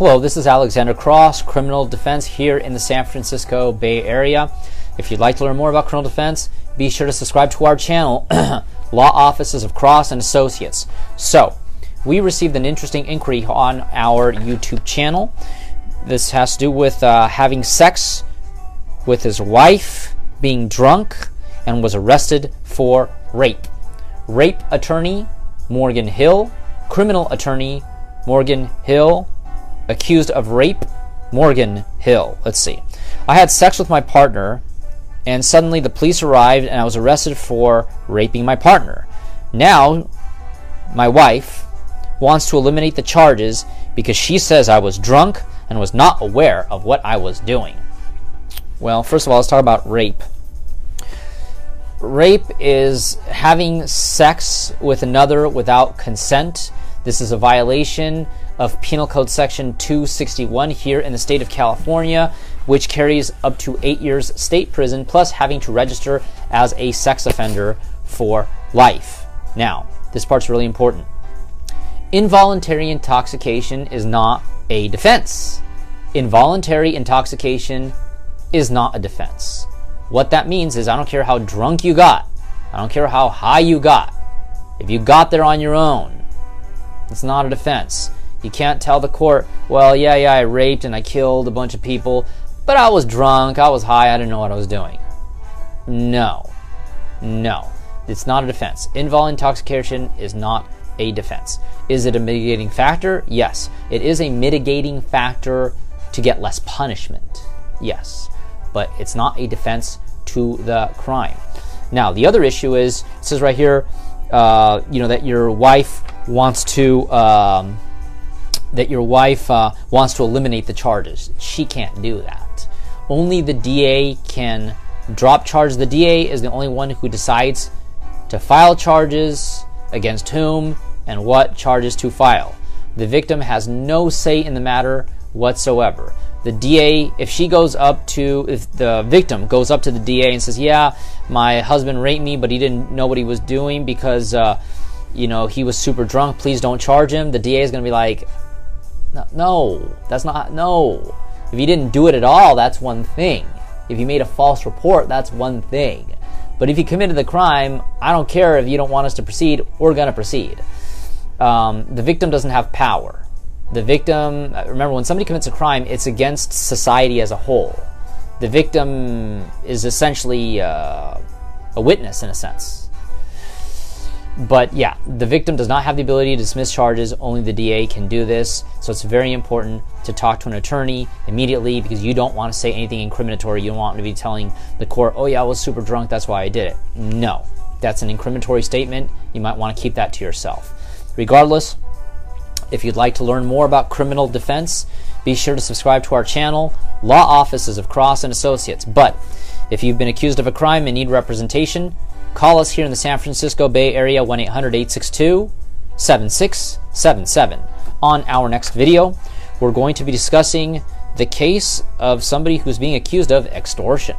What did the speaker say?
Hello, this is Alexander Cross, Criminal Defense here in the San Francisco Bay Area. If you'd like to learn more about criminal defense, be sure to subscribe to our channel, Law Offices of Cross and Associates. So, we received an interesting inquiry on our YouTube channel. This has to do with uh, having sex with his wife, being drunk, and was arrested for rape. Rape attorney Morgan Hill, criminal attorney Morgan Hill, accused of rape, Morgan Hill. Let's see. I had sex with my partner, and suddenly the police arrived, and I was arrested for raping my partner. Now, my wife wants to eliminate the charges because she says I was drunk and was not aware of what I was doing. Well, first of all, let's talk about rape. Rape is having sex with another without consent. This is a violation of Penal Code Section 261 here in the state of California, which carries up to eight years state prison, plus having to register as a sex offender for life. Now, this part's really important. Involuntary intoxication is not a defense. Involuntary intoxication is not a defense. What that means is I don't care how drunk you got, I don't care how high you got. If you got there on your own, it's not a defense. You can't tell the court, well, yeah, yeah, I raped and I killed a bunch of people, but I was drunk, I was high, I didn't know what I was doing. No. No. It's not a defense. Involuntary intoxication is not a defense. Is it a mitigating factor? Yes. It is a mitigating factor to get less punishment. Yes. But it's not a defense to the crime. Now, the other issue is it says right here, uh, you know, that your wife wants to. Um, that your wife uh, wants to eliminate the charges. She can't do that. Only the DA can drop charges. The DA is the only one who decides to file charges against whom and what charges to file. The victim has no say in the matter whatsoever. The DA, if she goes up to, if the victim goes up to the DA and says, "Yeah, my husband raped me, but he didn't know what he was doing because, uh, you know, he was super drunk. Please don't charge him." The DA is going to be like, no, that's not, no. If you didn't do it at all, that's one thing. If you made a false report, that's one thing. But if you committed the crime, I don't care if you don't want us to proceed, we're going to proceed. Um, the victim doesn't have power. The victim, remember, when somebody commits a crime, it's against society as a whole. The victim is essentially uh, a witness in a sense. But yeah, the victim does not have the ability to dismiss charges. Only the DA can do this. So it's very important to talk to an attorney immediately because you don't want to say anything incriminatory. You don't want to be telling the court, oh, yeah, I was super drunk. That's why I did it. No, that's an incriminatory statement. You might want to keep that to yourself. Regardless, if you'd like to learn more about criminal defense, be sure to subscribe to our channel, Law Offices of Cross and Associates. But if you've been accused of a crime and need representation, Call us here in the San Francisco Bay Area 1 800 862 7677. On our next video, we're going to be discussing the case of somebody who's being accused of extortion.